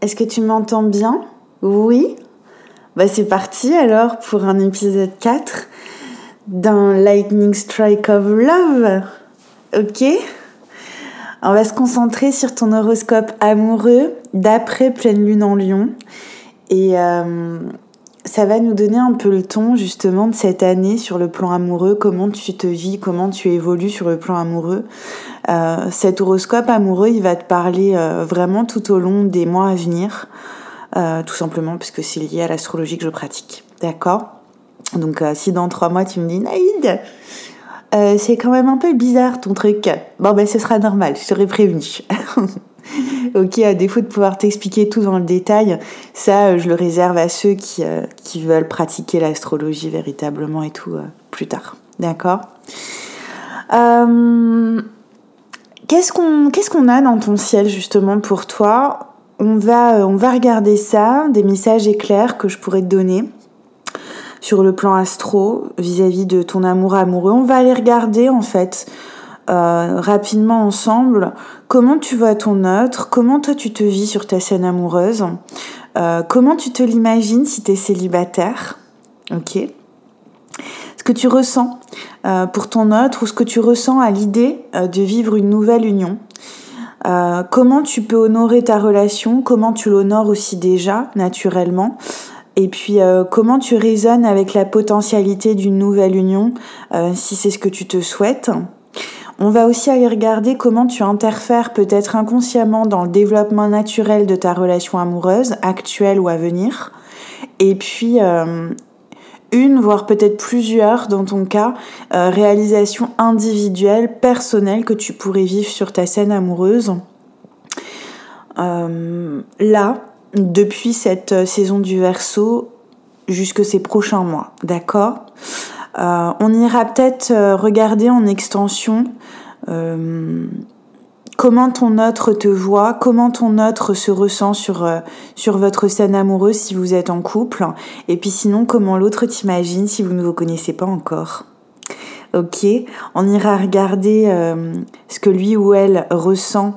Est-ce que tu m'entends bien? Oui Bah c'est parti alors pour un épisode 4 d'un Lightning Strike of Love. Ok? On va se concentrer sur ton horoscope amoureux d'après pleine lune en lion. Et euh, ça va nous donner un peu le ton justement de cette année sur le plan amoureux, comment tu te vis, comment tu évolues sur le plan amoureux? Euh, cet horoscope amoureux, il va te parler euh, vraiment tout au long des mois à venir, euh, tout simplement parce que c'est lié à l'astrologie que je pratique. D'accord? Donc si dans trois mois tu me dis Naïd, c'est quand même un peu bizarre ton truc, bon ben ce sera normal, je serai prévenu. ok, à défaut de pouvoir t'expliquer tout dans le détail, ça je le réserve à ceux qui, qui veulent pratiquer l'astrologie véritablement et tout plus tard. D'accord? Qu'est-ce qu'on a dans ton ciel justement pour toi? On va euh, on va regarder ça, des messages éclairs que je pourrais te donner sur le plan astro vis-à-vis de ton amour amoureux. On va aller regarder en fait euh, rapidement ensemble. Comment tu vois ton autre, comment toi tu te vis sur ta scène amoureuse, euh, comment tu te l'imagines si tu es célibataire, ok. Ce que tu ressens euh, pour ton autre ou ce que tu ressens à l'idée de vivre une nouvelle union? Comment tu peux honorer ta relation, comment tu l'honores aussi déjà naturellement, et puis comment tu résonnes avec la potentialité d'une nouvelle union si c'est ce que tu te souhaites? On va aussi aller regarder comment tu interfères peut-être inconsciemment dans le développement naturel de ta relation amoureuse, actuelle ou à venir. Et puis, une, voire peut-être plusieurs dans ton cas, euh, réalisations individuelles, personnelles que tu pourrais vivre sur ta scène amoureuse. Euh, là, depuis cette euh, saison du verso jusque ces prochains mois, d'accord? On ira peut-être regarder en extension comment ton autre te voit, comment ton autre se ressent sur, euh, sur votre scène amoureuse si vous êtes en couple, et puis sinon comment l'autre t'imagine si vous ne vous connaissez pas encore. Ok, on ira regarder euh, ce que lui ou elle ressent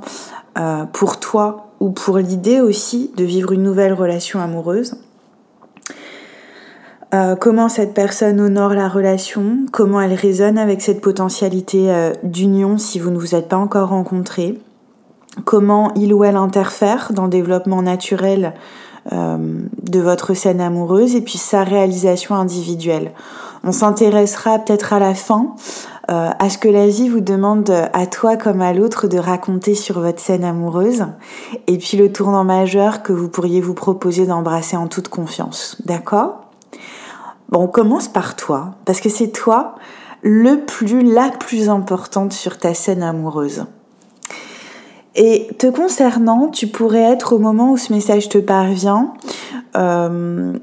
euh, pour toi ou pour l'idée aussi de vivre une nouvelle relation amoureuse. Euh, comment cette personne honore la relation, comment elle résonne avec cette potentialité euh, d'union si vous ne vous êtes pas encore rencontrés, comment il ou elle interfère dans le développement naturel euh, de votre scène amoureuse et puis sa réalisation individuelle? On s'intéressera peut-être à la fin à ce que la vie vous demande à toi comme à l'autre de raconter sur votre scène amoureuse et puis le tournant majeur que vous pourriez vous proposer d'embrasser en toute confiance. D'accord? On commence par toi, parce que c'est toi le plus, la plus importante sur ta scène amoureuse. Et te concernant, tu pourrais être au moment où ce message te parvient, euh,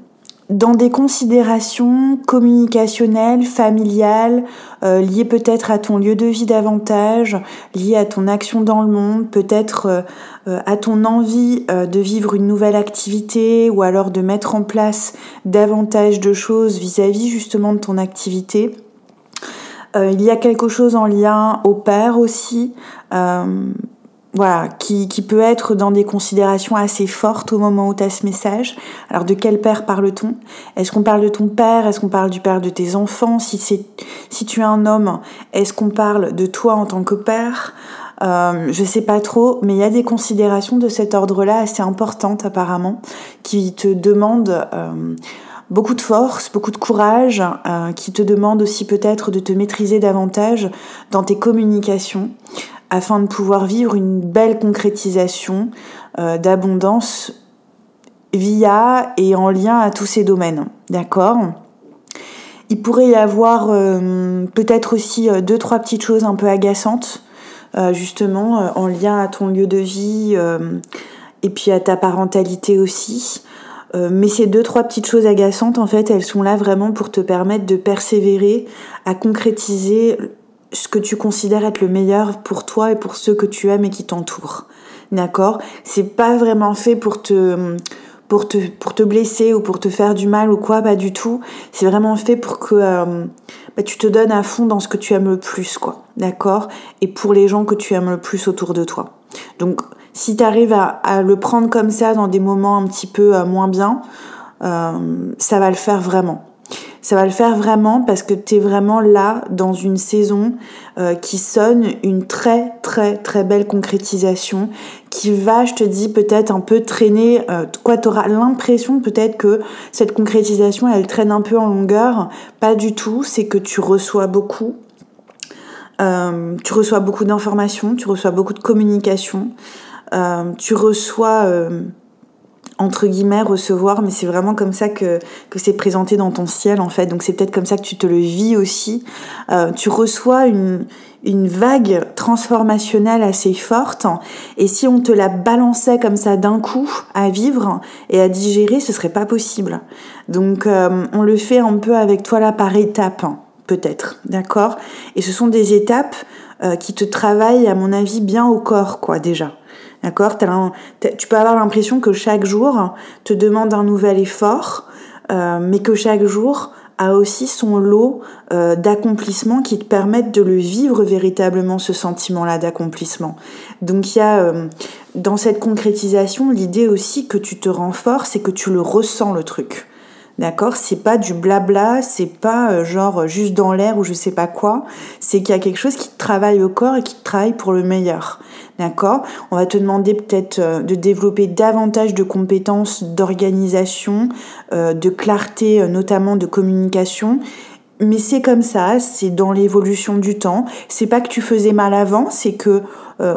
dans des considérations communicationnelles, familiales, euh, liées peut-être à ton lieu de vie davantage, liées à ton action dans le monde, peut-être euh, euh, à ton envie de vivre une nouvelle activité ou alors de mettre en place davantage de choses vis-à-vis justement de ton activité. il y a quelque chose en lien au père aussi voilà, qui, qui, peut être dans des considérations assez fortes au moment où tu as ce message. Alors de quel père parle-t-on? Est-ce qu'on parle de ton père? Est-ce qu'on parle du père de tes enfants? Si, si tu es un homme, est-ce qu'on parle de toi en tant que père? Euh, je sais pas trop, mais il y a des considérations de cet ordre-là assez importantes apparemment, qui te demandent euh, beaucoup de force, beaucoup de courage, euh, qui te demandent aussi peut-être de te maîtriser davantage dans tes communications, afin de pouvoir vivre une belle concrétisation euh, d'abondance via et en lien à tous ces domaines. D'accord? Il pourrait y avoir euh, peut-être aussi euh, deux, trois petites choses un peu agaçantes, justement, en lien à ton lieu de vie et puis à ta parentalité aussi. mais ces deux, trois petites choses agaçantes, en fait, elles sont là vraiment pour te permettre de persévérer à concrétiser ce que tu considères être le meilleur pour toi et pour ceux que tu aimes et qui t'entourent. D'accord? C'est pas vraiment fait pour te pour te pour te blesser ou pour te faire du mal ou quoi, pas du tout. C'est vraiment fait pour que euh, bah, tu te donnes à fond dans ce que tu aimes le plus, quoi. D'accord? Et pour les gens que tu aimes le plus autour de toi. Donc Si tu arrives à, le prendre comme ça dans des moments un petit peu euh, moins bien, euh, ça va le faire vraiment. Ça va le faire vraiment parce que tu es vraiment là dans une saison euh, qui sonne une très très très belle concrétisation qui va, je te dis, peut-être un peu traîner. quoi, tu auras l'impression peut-être que cette concrétisation, elle traîne un peu en longueur. Pas du tout, c'est que tu reçois beaucoup. tu reçois beaucoup d'informations, tu reçois beaucoup de communication. Euh, tu reçois euh, entre guillemets recevoir, mais c'est vraiment comme ça que, que c'est présenté dans ton ciel en fait. Donc c'est peut-être comme ça que tu te le vis aussi. Euh, tu reçois une, une vague transformationnelle assez forte et si on te la balançait comme ça d'un coup à vivre et à digérer, ce serait pas possible. Donc on le fait un peu avec toi là par étapes peut-être, d'accord? Et ce sont des étapes qui te travaillent à mon avis bien au corps quoi déjà. D'accord? Tu peux avoir l'impression que chaque jour te demande un nouvel effort, euh, mais que chaque jour a aussi son lot euh, d'accomplissements qui te permettent de le vivre véritablement, ce sentiment-là d'accomplissement. Donc il y a euh, dans cette concrétisation l'idée aussi que tu te renforces et que tu le ressens le truc. D'accord? C'est pas du blabla, c'est pas genre juste dans l'air ou je sais pas quoi. C'est qu'il y a quelque chose qui te travaille au corps et qui te travaille pour le meilleur. D'accord On va te demander peut-être euh, de développer davantage de compétences d'organisation, euh, de clarté, euh, notamment de communication. Mais c'est comme ça, c'est dans l'évolution du temps. C'est pas que tu faisais mal avant, c'est que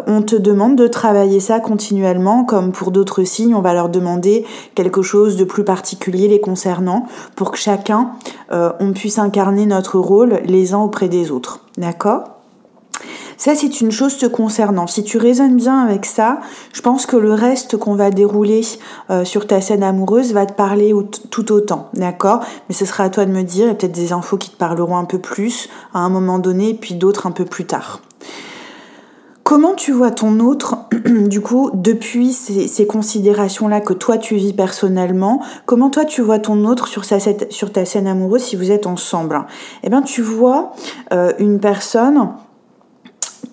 on te demande de travailler ça continuellement, comme pour d'autres signes, on va leur demander quelque chose de plus particulier les concernant, pour que chacun on puisse incarner notre rôle les uns auprès des autres. D'accord? Ça, c'est une chose te concernant. Si tu raisonnes bien avec ça, je pense que le reste qu'on va dérouler euh, sur ta scène amoureuse va te parler tout autant, d'accord? Mais ce sera à toi de me dire, a peut-être des infos qui te parleront un peu plus à un moment donné, puis d'autres un peu plus tard. Comment tu vois ton autre, du coup, depuis ces, considérations-là que toi tu vis personnellement, comment toi tu vois ton autre sur, sur ta scène amoureuse si vous êtes ensemble? Eh bien, tu vois euh, une personne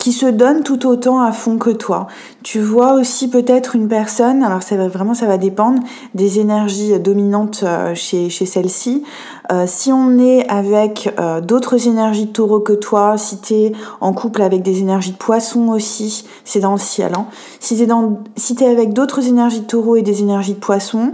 qui se donne tout autant à fond que toi. Tu vois aussi peut-être une personne, alors ça va, vraiment ça va dépendre des énergies dominantes euh, chez, chez celle-ci. Euh, si on est avec euh, d'autres énergies de taureau que toi, si tu en couple avec des énergies de poisson aussi, c'est dans le ciel. Hein. Si tu es, si avec d'autres énergies de et des énergies de poisson,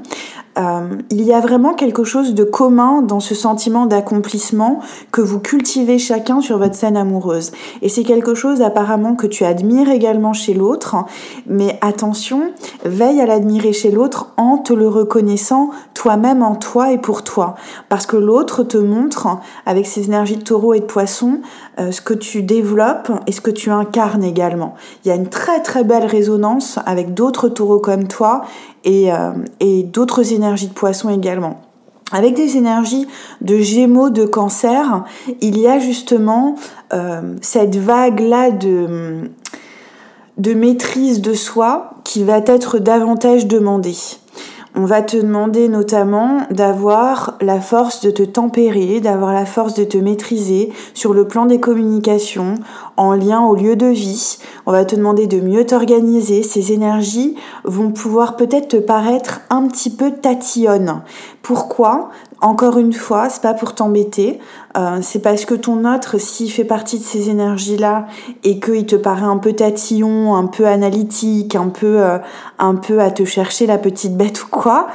euh, il y a vraiment quelque chose de commun dans ce sentiment d'accomplissement que vous cultivez chacun sur votre scène amoureuse. Et c'est quelque chose apparemment que tu admires également chez l'autre, mais attention, veille à l'admirer chez l'autre en te le reconnaissant toi-même en toi et pour toi. Parce que l'autre te montre, avec ses énergies de taureau et de poisson, euh, ce que tu développes et ce que tu incarnes également. Il y a une très très belle résonance avec d'autres taureaux comme toi et, euh, et d'autres énergies de poisson également. Avec des énergies de gémeaux, de cancer, il y a justement euh, cette vague-là de, de maîtrise de soi qui va être davantage demandée. On va te demander notamment d'avoir la force de te tempérer, d'avoir la force de te maîtriser sur le plan des communications, en lien au lieu de vie. On va te demander de mieux t'organiser. Ces énergies vont pouvoir peut-être te paraître un petit peu tatillonnes. Pourquoi? Encore une fois, c'est pas pour t'embêter, euh, c'est parce que ton autre, s'il fait partie de ces énergies-là et qu'il te paraît un peu tatillon, un peu analytique, un peu, euh, un peu à te chercher la petite bête ou quoi,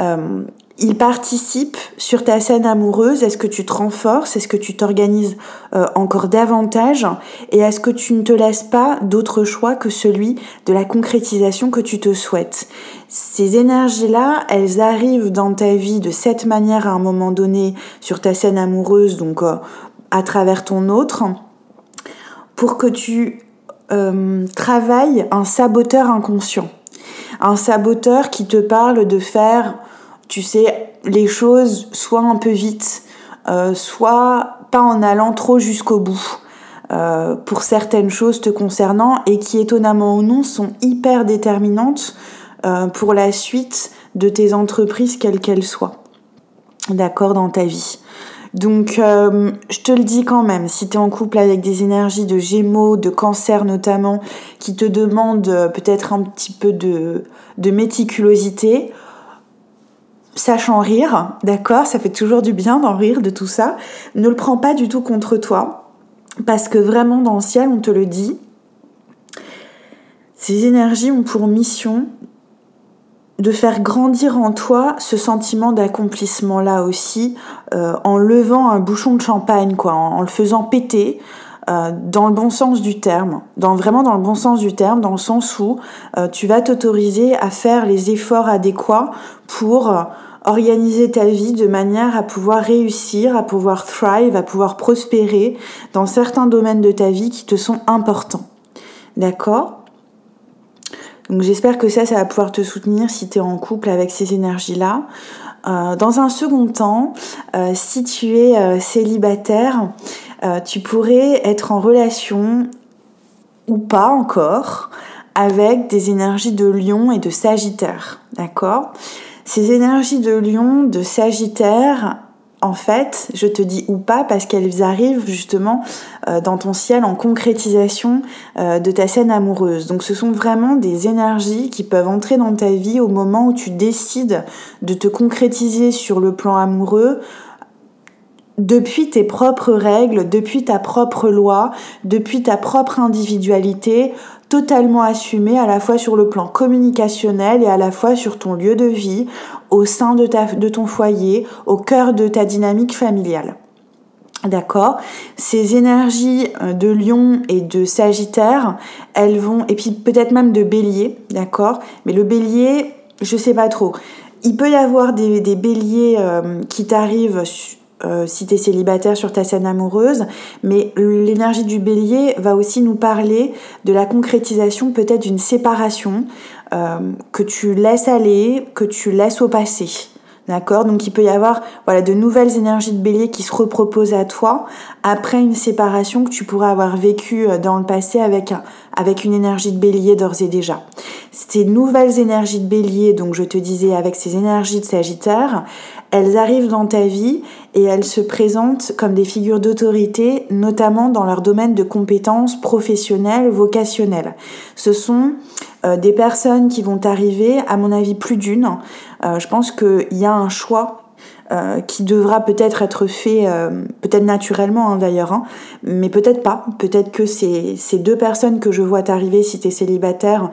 euh, il participe sur ta scène amoureuse. Est-ce que tu te renforces? Est-ce que tu t'organises euh, encore davantage? Et est-ce que tu ne te laisses pas d'autre choix que celui de la concrétisation que tu te souhaites? Ces énergies-là, elles arrivent dans ta vie de cette manière à un moment donné sur ta scène amoureuse, donc euh, à travers ton autre, pour que tu euh, travailles un saboteur inconscient. Un saboteur qui te parle de faire tu sais, les choses soit un peu vite, euh, soit pas en allant trop jusqu'au bout. Euh, pour certaines choses te concernant et qui étonnamment ou non sont hyper déterminantes euh, pour la suite de tes entreprises quelles qu'elles soient. D'accord dans ta vie. Donc, je te le dis quand même, si tu es en couple avec des énergies de gémeaux, de cancer notamment, qui te demandent peut-être un petit peu de méticulosité, sache rire, d'accord Ça fait toujours du bien d'en rire de tout ça. Ne le prends pas du tout contre toi, parce que vraiment dans le ciel, on te le dit, ces énergies ont pour mission de faire grandir en toi ce sentiment d'accomplissement là aussi euh, en levant un bouchon de champagne quoi en, le faisant péter euh, dans le bon sens du terme dans vraiment dans le bon sens du terme dans le sens où euh, tu vas t'autoriser à faire les efforts adéquats pour organiser ta vie de manière à pouvoir réussir, à pouvoir thrive, à pouvoir prospérer dans certains domaines de ta vie qui te sont importants. D'accord? Donc j'espère que ça, ça va pouvoir te soutenir si tu es en couple avec ces énergies-là. Euh, dans un second temps, euh, si tu es euh, célibataire, tu pourrais être en relation ou pas encore avec des énergies de lion et de sagittaire. D'accord? Ces énergies de lion, de sagittaire, en fait, je te dis ou pas parce qu'elles arrivent justement euh, dans ton ciel en concrétisation euh, de ta scène amoureuse. Donc ce sont vraiment des énergies qui peuvent entrer dans ta vie au moment où tu décides de te concrétiser sur le plan amoureux depuis tes propres règles, depuis ta propre loi, depuis ta propre individualité, totalement assumée à la fois sur le plan communicationnel et à la fois sur ton lieu de vie, au sein de, ton foyer, au cœur de ta dynamique familiale. D'accord? Ces énergies euh, de lion et de sagittaire, elles vont, et puis peut-être même de bélier, d'accord? Mais le bélier, je sais pas trop. Il peut y avoir des, béliers euh, qui t'arrivent euh, si tu es célibataire sur ta scène amoureuse, mais l'énergie du bélier va aussi nous parler de la concrétisation peut-être d'une séparation euh, que tu laisses aller, que tu laisses au passé. D'accord? Donc il peut y avoir voilà de nouvelles énergies de bélier qui se reproposent à toi après une séparation que tu pourrais avoir vécue euh, dans le passé avec un, avec une énergie de bélier d'ores et déjà. Ces nouvelles énergies de bélier, donc je te disais avec ces énergies de sagittaire, elles arrivent dans ta vie et elles se présentent comme des figures d'autorité, notamment dans leur domaine de compétences professionnelles, vocationnelles. Ce sont euh, des personnes qui vont arriver, à mon avis plus d'une. Euh, je pense qu'il y a un choix euh, qui devra peut-être être fait, peut-être naturellement hein, d'ailleurs, hein, mais peut-être pas. Peut-être que ces, ces, deux personnes que je vois arriver si tu es célibataire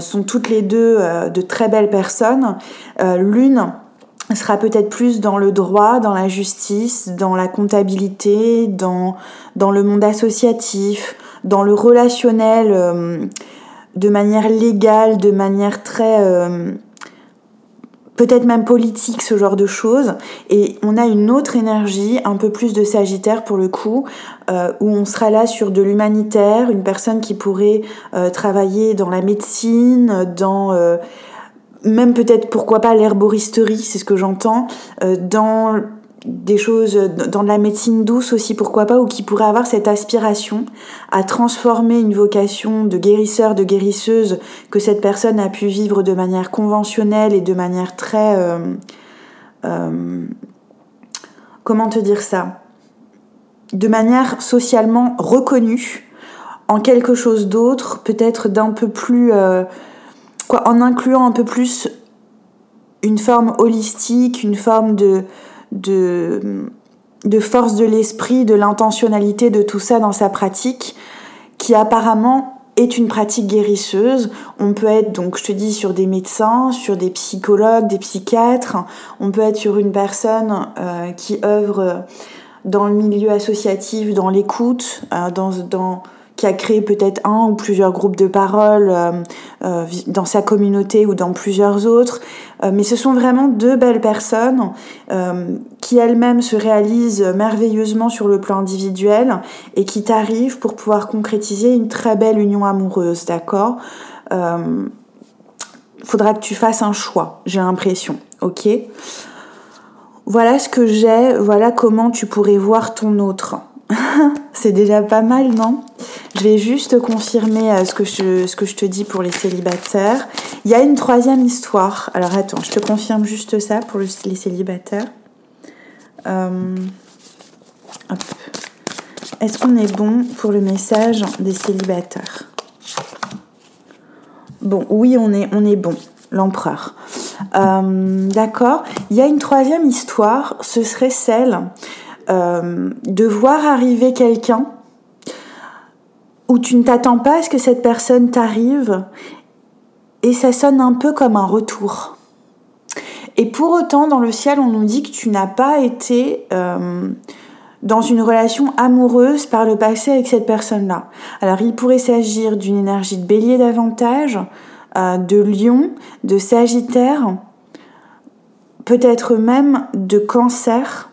sont toutes les deux de très belles personnes. L'une sera peut-être plus dans le droit, dans la justice, dans la comptabilité, dans, dans le monde associatif, dans le relationnel euh, de manière légale, de manière très... Euh, peut-être même politique, ce genre de choses. Et on a une autre énergie, un peu plus de Sagittaire pour le coup, euh, où on sera là sur de l'humanitaire, une personne qui pourrait travailler dans la médecine, dans même peut-être pourquoi pas l'herboristerie, c'est ce que j'entends, euh, dans des choses, dans de la médecine douce aussi, pourquoi pas, ou qui pourrait avoir cette aspiration à transformer une vocation de guérisseur, de guérisseuse que cette personne a pu vivre de manière conventionnelle et de manière très... Euh, euh, comment te dire ça? De manière socialement reconnue en quelque chose d'autre, peut-être d'un peu plus en incluant un peu plus une forme holistique, une forme de, de, de force de l'esprit, de l'intentionnalité de tout ça dans sa pratique, qui apparemment est une pratique guérisseuse. On peut être, donc je te dis, sur des médecins, sur des psychologues, des psychiatres, on peut être sur une personne euh, qui œuvre dans le milieu associatif, dans l'écoute, euh, dans, dans qui a créé peut-être un ou plusieurs groupes de parole euh, euh, dans sa communauté ou dans plusieurs autres. Euh, mais ce sont vraiment deux belles personnes qui elles-mêmes se réalisent merveilleusement sur le plan individuel et qui t'arrivent pour pouvoir concrétiser une très belle union amoureuse, d'accord? Faudra que tu fasses un choix, j'ai l'impression, ok? Voilà ce que j'ai, voilà comment tu pourrais voir ton autre. C'est déjà pas mal, non? Je vais juste confirmer euh, ce que, je, te dis pour les célibataires. Il y a une troisième histoire. Alors attends, je te confirme juste ça pour les célibataires. Euh, Est-ce qu'on est bon pour le message des célibataires? Bon, oui, on est, on est bon. L'empereur. Euh, d'accord. Il y a une troisième histoire. Ce serait celle euh, de voir arriver quelqu'un où tu ne t'attends pas à ce que cette personne t'arrive et ça sonne un peu comme un retour. Et pour autant, dans le ciel, on nous dit que tu n'as pas été euh, dans une relation amoureuse par le passé avec cette personne-là. Alors, il pourrait s'agir d'une énergie de bélier davantage, euh, de lion, de sagittaire, peut-être même de cancer.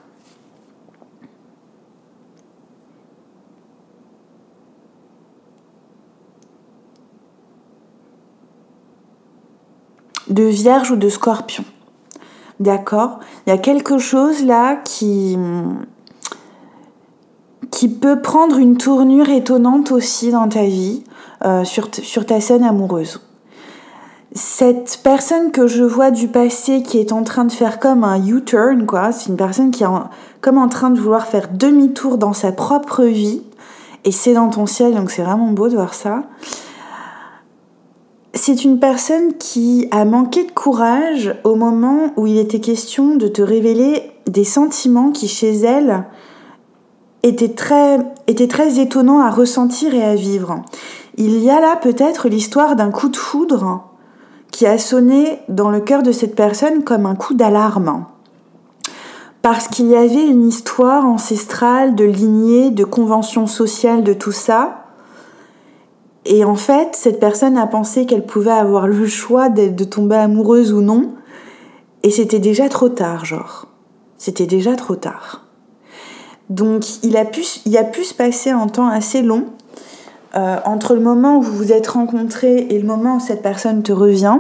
De vierge ou de scorpion. D'accord? Il y a quelque chose là qui qui peut prendre une tournure étonnante aussi dans ta vie, euh, sur, sur ta scène amoureuse. Cette personne que je vois du passé qui est en train de faire comme un U-turn, quoi, c'est une personne qui est comme en train de vouloir faire demi-tour dans sa propre vie, et c'est dans ton ciel, donc c'est vraiment beau de voir ça c'est une personne qui a manqué de courage au moment où il était question de te révéler des sentiments qui chez elle étaient très, étaient étonnants à ressentir et à vivre. Il y a là peut-être l'histoire d'un coup de foudre qui a sonné dans le cœur de cette personne comme un coup d'alarme. Parce qu'il y avait une histoire ancestrale de lignée, de convention sociale, de tout ça, et en fait, cette personne a pensé qu'elle pouvait avoir le choix de, tomber amoureuse ou non. Et c'était déjà trop tard, genre. C'était déjà trop tard. Donc il a pu, il a pu se passer un temps assez long euh, entre le moment où vous vous êtes rencontrés et le moment où cette personne te revient.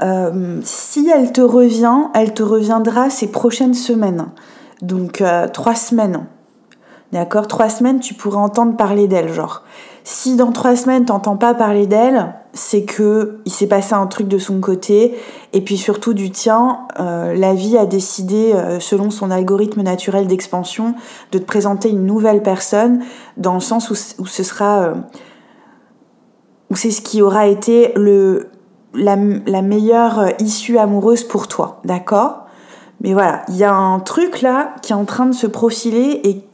Euh, si elle te revient, elle te reviendra ces prochaines semaines. Donc euh, trois semaines. D'accord? Trois semaines, tu pourrais entendre parler d'elle, genre. Si dans trois semaines t'entends pas parler d'elle, c'est que il s'est passé un truc de son côté et puis surtout du tien. Euh, la vie a décidé, euh, selon son algorithme naturel d'expansion, de te présenter une nouvelle personne dans le sens où, ce sera, euh, où c'est ce qui aura été le la, la meilleure issue amoureuse pour toi, d'accord? Mais voilà, il y a un truc là qui est en train de se profiler et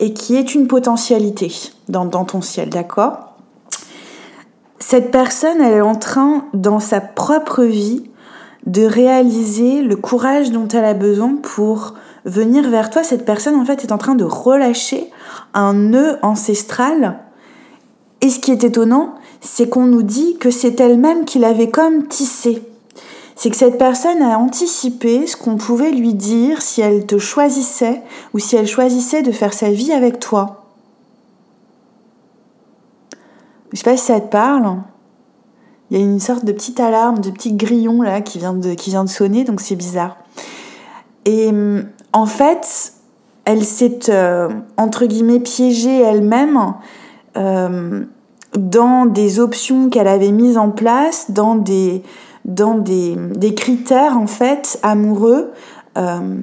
et qui est une potentialité dans, ton ciel, d'accord? Cette personne, elle est en train, dans sa propre vie, de réaliser le courage dont elle a besoin pour venir vers toi. Cette personne, en fait, est en train de relâcher un nœud ancestral. Et ce qui est étonnant, c'est qu'on nous dit que c'est elle-même qui l'avait comme tissé c'est que cette personne a anticipé ce qu'on pouvait lui dire si elle te choisissait ou si elle choisissait de faire sa vie avec toi. Je sais pas si ça te parle. Il y a une sorte de petite alarme, de petit grillon là qui vient de, qui vient de sonner, donc c'est bizarre. Et hum, en fait, elle s'est euh, entre guillemets piégée elle-même euh, dans des options qu'elle avait mises en place, dans des dans des, critères en fait amoureux euh,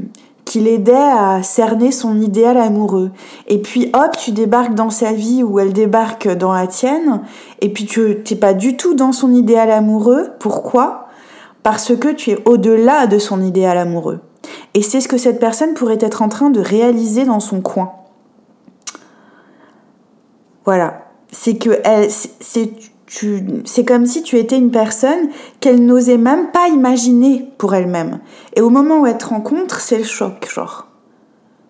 qui l'aidaient à cerner son idéal amoureux. Et puis hop, tu débarques dans sa vie ou elle débarque dans la tienne, et puis tu n'es pas du tout dans son idéal amoureux. Pourquoi? Parce que tu es au-delà de son idéal amoureux. Et c'est ce que cette personne pourrait être en train de réaliser dans son coin. Voilà. C'est que elle, c'est, c'est comme si tu étais une personne qu'elle n'osait même pas imaginer pour elle-même. Et au moment où elle te rencontre, c'est le choc, genre.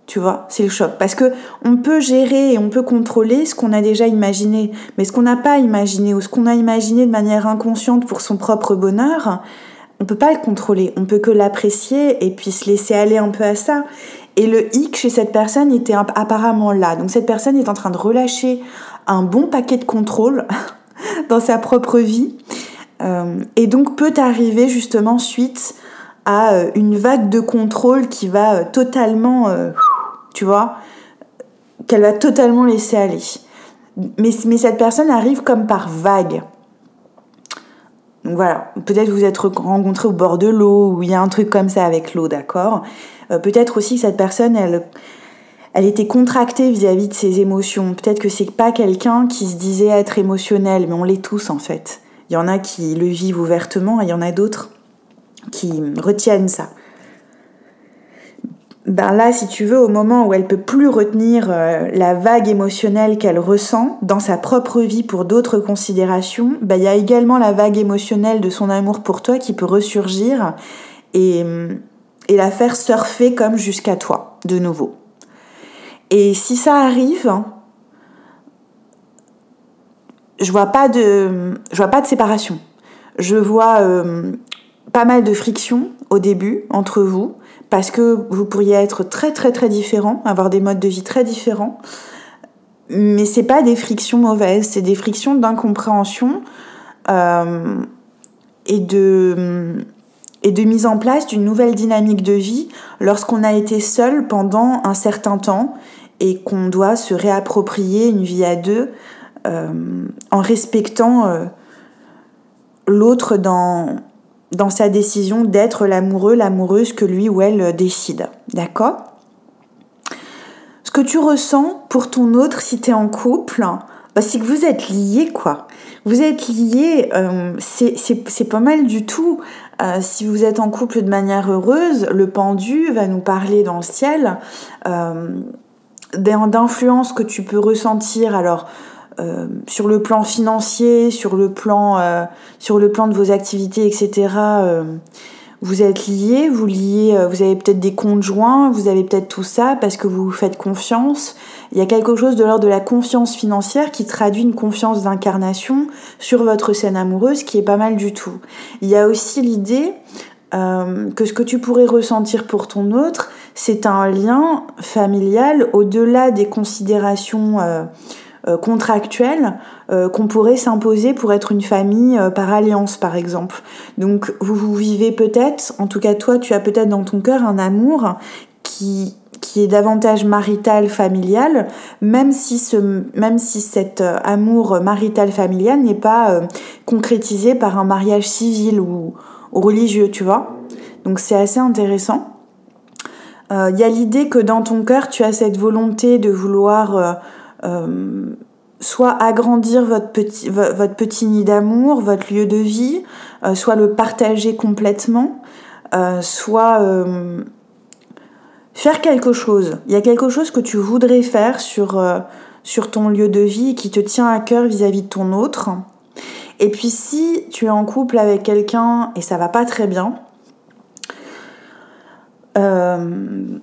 Tu vois, c'est le choc. Parce que on peut gérer et on peut contrôler ce qu'on a déjà imaginé. Mais ce qu'on n'a pas imaginé ou ce qu'on a imaginé de manière inconsciente pour son propre bonheur, on peut pas le contrôler. On peut que l'apprécier et puis se laisser aller un peu à ça. Et le hic chez cette personne était apparemment là. Donc cette personne est en train de relâcher un bon paquet de contrôle dans sa propre vie. Euh, et donc peut arriver justement suite à euh, une vague de contrôle qui va euh, totalement, tu vois, qu'elle va totalement laisser aller. Mais, mais cette personne arrive comme par vague. Donc voilà, peut-être vous êtes rencontrés au bord de l'eau, ou il y a un truc comme ça avec l'eau, d'accord? Peut-être aussi que cette personne, elle, elle était contractée vis-à-vis de ses émotions. Peut-être que c'est pas quelqu'un qui se disait être émotionnel, mais on l'est tous en fait. Il y en a qui le vivent ouvertement et il y en a d'autres qui retiennent ça. Ben là, si tu veux, au moment où elle peut plus retenir euh, la vague émotionnelle qu'elle ressent dans sa propre vie pour d'autres considérations, ben il y a également la vague émotionnelle de son amour pour toi qui peut ressurgir et, et la faire surfer comme jusqu'à toi, de nouveau. Et si ça arrive, je vois pas de, je vois pas de séparation. Je vois euh, pas mal de friction au début entre vous parce que vous pourriez être très très très différents, avoir des modes de vie très différents. Mais c'est pas des frictions mauvaises, c'est des frictions d'incompréhension euh, et de et de mise en place d'une nouvelle dynamique de vie lorsqu'on a été seul pendant un certain temps et qu'on doit se réapproprier une vie à deux euh, en respectant euh, l'autre dans, sa décision d'être l'amoureux, l'amoureuse que lui ou elle décide. D'accord? Ce que tu ressens pour ton autre si tu es en couple, bah, c'est que vous êtes liés, quoi. Vous êtes liés, euh, c'est pas mal du tout. si vous êtes en couple de manière heureuse, le pendu va nous parler dans le ciel d'influence que tu peux ressentir alors euh, sur le plan financier, sur le plan, euh, sur le plan de vos activités, etc. Euh, vous êtes liés, vous liez, vous avez peut-être des conjoints, vous avez peut-être tout ça parce que vous vous faites confiance. Il y a quelque chose de l'ordre de la confiance financière qui traduit une confiance d'incarnation sur votre scène amoureuse qui est pas mal du tout. Il y a aussi l'idée que ce que tu pourrais ressentir pour ton autre, c'est un lien familial au-delà des considérations euh, euh, contractuelles euh, qu'on pourrait s'imposer pour être une famille par alliance par exemple. Donc vous, vivez peut-être, en tout cas toi tu as peut-être dans ton cœur un amour qui qui est davantage marital familial, même si ce, même si cet amour marital familial n'est pas concrétisé par un mariage civil ou religieux, tu vois. Donc c'est assez intéressant. Il euh, y a l'idée que dans ton cœur, tu as cette volonté de vouloir euh, euh, soit agrandir votre petit, votre petit nid d'amour, votre lieu de vie, soit le partager complètement, soit faire quelque chose. Il y a quelque chose que tu voudrais faire sur, sur ton lieu de vie qui te tient à cœur vis-à-vis -vis de ton autre. Et puis si tu es en couple avec quelqu'un et ça va pas très bien, ben,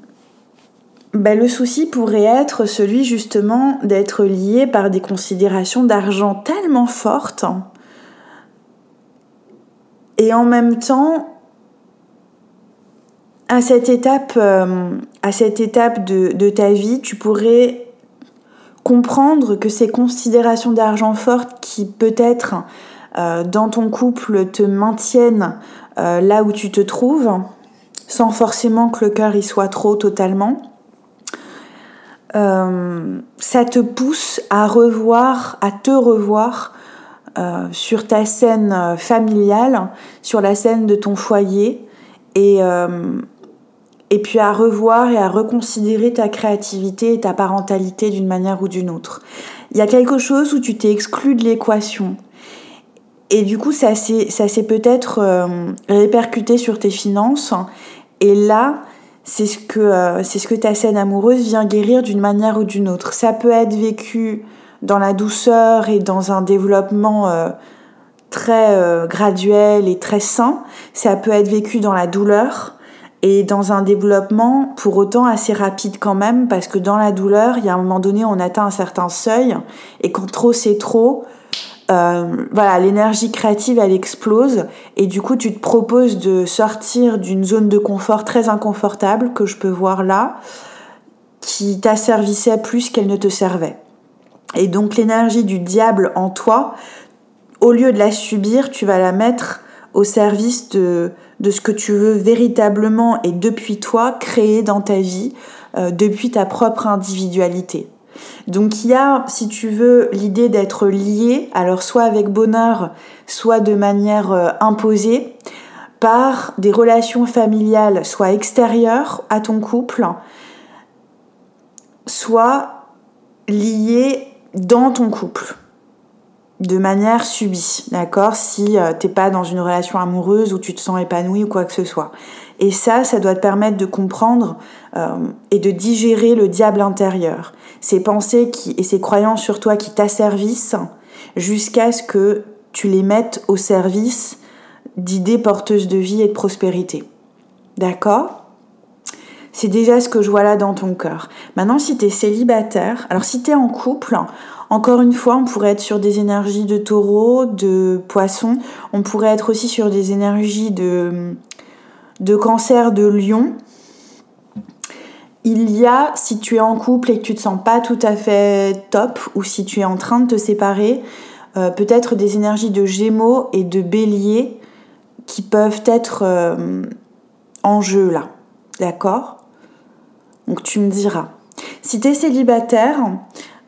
le souci pourrait être celui justement d'être lié par des considérations d'argent tellement fortes et en même temps à cette étape, euh, à cette étape de, ta vie, tu pourrais comprendre que ces considérations d'argent fortes qui peut-être euh, dans ton couple te maintiennent là où tu te trouves, sans forcément que le cœur y soit trop totalement. Euh, ça te pousse à revoir, à te revoir euh, sur ta scène euh, familiale, sur la scène de ton foyer, et, et puis à revoir et à reconsidérer ta créativité et ta parentalité d'une manière ou d'une autre. Il y a quelque chose où tu t'es exclu de l'équation. Et du coup, ça s'est peut-être répercuté sur tes finances et là, c'est ce que euh, c'est ce que ta scène amoureuse vient guérir d'une manière ou d'une autre. Ça peut être vécu dans la douceur et dans un développement euh, très euh, graduel et très sain. Ça peut être vécu dans la douleur et dans un développement pour autant assez rapide quand même parce que dans la douleur, il y a un moment donné, on atteint un certain seuil et quand trop c'est trop, euh, voilà, l'énergie créative, elle explose et du coup, tu te proposes de sortir d'une zone de confort très inconfortable que je peux voir là, qui t'asservissait plus qu'elle ne te servait. Et donc, l'énergie du diable en toi, au lieu de la subir, tu vas la mettre au service de, de ce que tu veux véritablement et depuis toi créer dans ta vie, euh, depuis ta propre individualité. Donc il y a, si tu veux, l'idée d'être lié, alors soit avec bonheur, soit de manière euh, imposée, par des relations familiales, soit extérieures à ton couple, soit lié dans ton couple de manière subie, d'accord Si euh, t'es pas dans une relation amoureuse où tu te sens épanoui ou quoi que ce soit. Et ça, ça doit te permettre de comprendre euh, et de digérer le diable intérieur, ces pensées qui, et ces croyances sur toi qui t'asservissent jusqu'à ce que tu les mettes au service d'idées porteuses de vie et de prospérité. D'accord? C'est déjà ce que je vois là dans ton cœur. Maintenant, si tu es célibataire, alors si tu es en couple, encore une fois, on pourrait être sur des énergies de taureau, de poisson. On pourrait être aussi sur des énergies de, cancer de lion. Il y a, si tu es en couple et que tu te sens pas tout à fait top, ou si tu es en train de te séparer, euh, peut-être des énergies de gémeaux et de bélier qui peuvent être euh, en jeu là. D'accord? Donc tu me diras. Si tu es célibataire,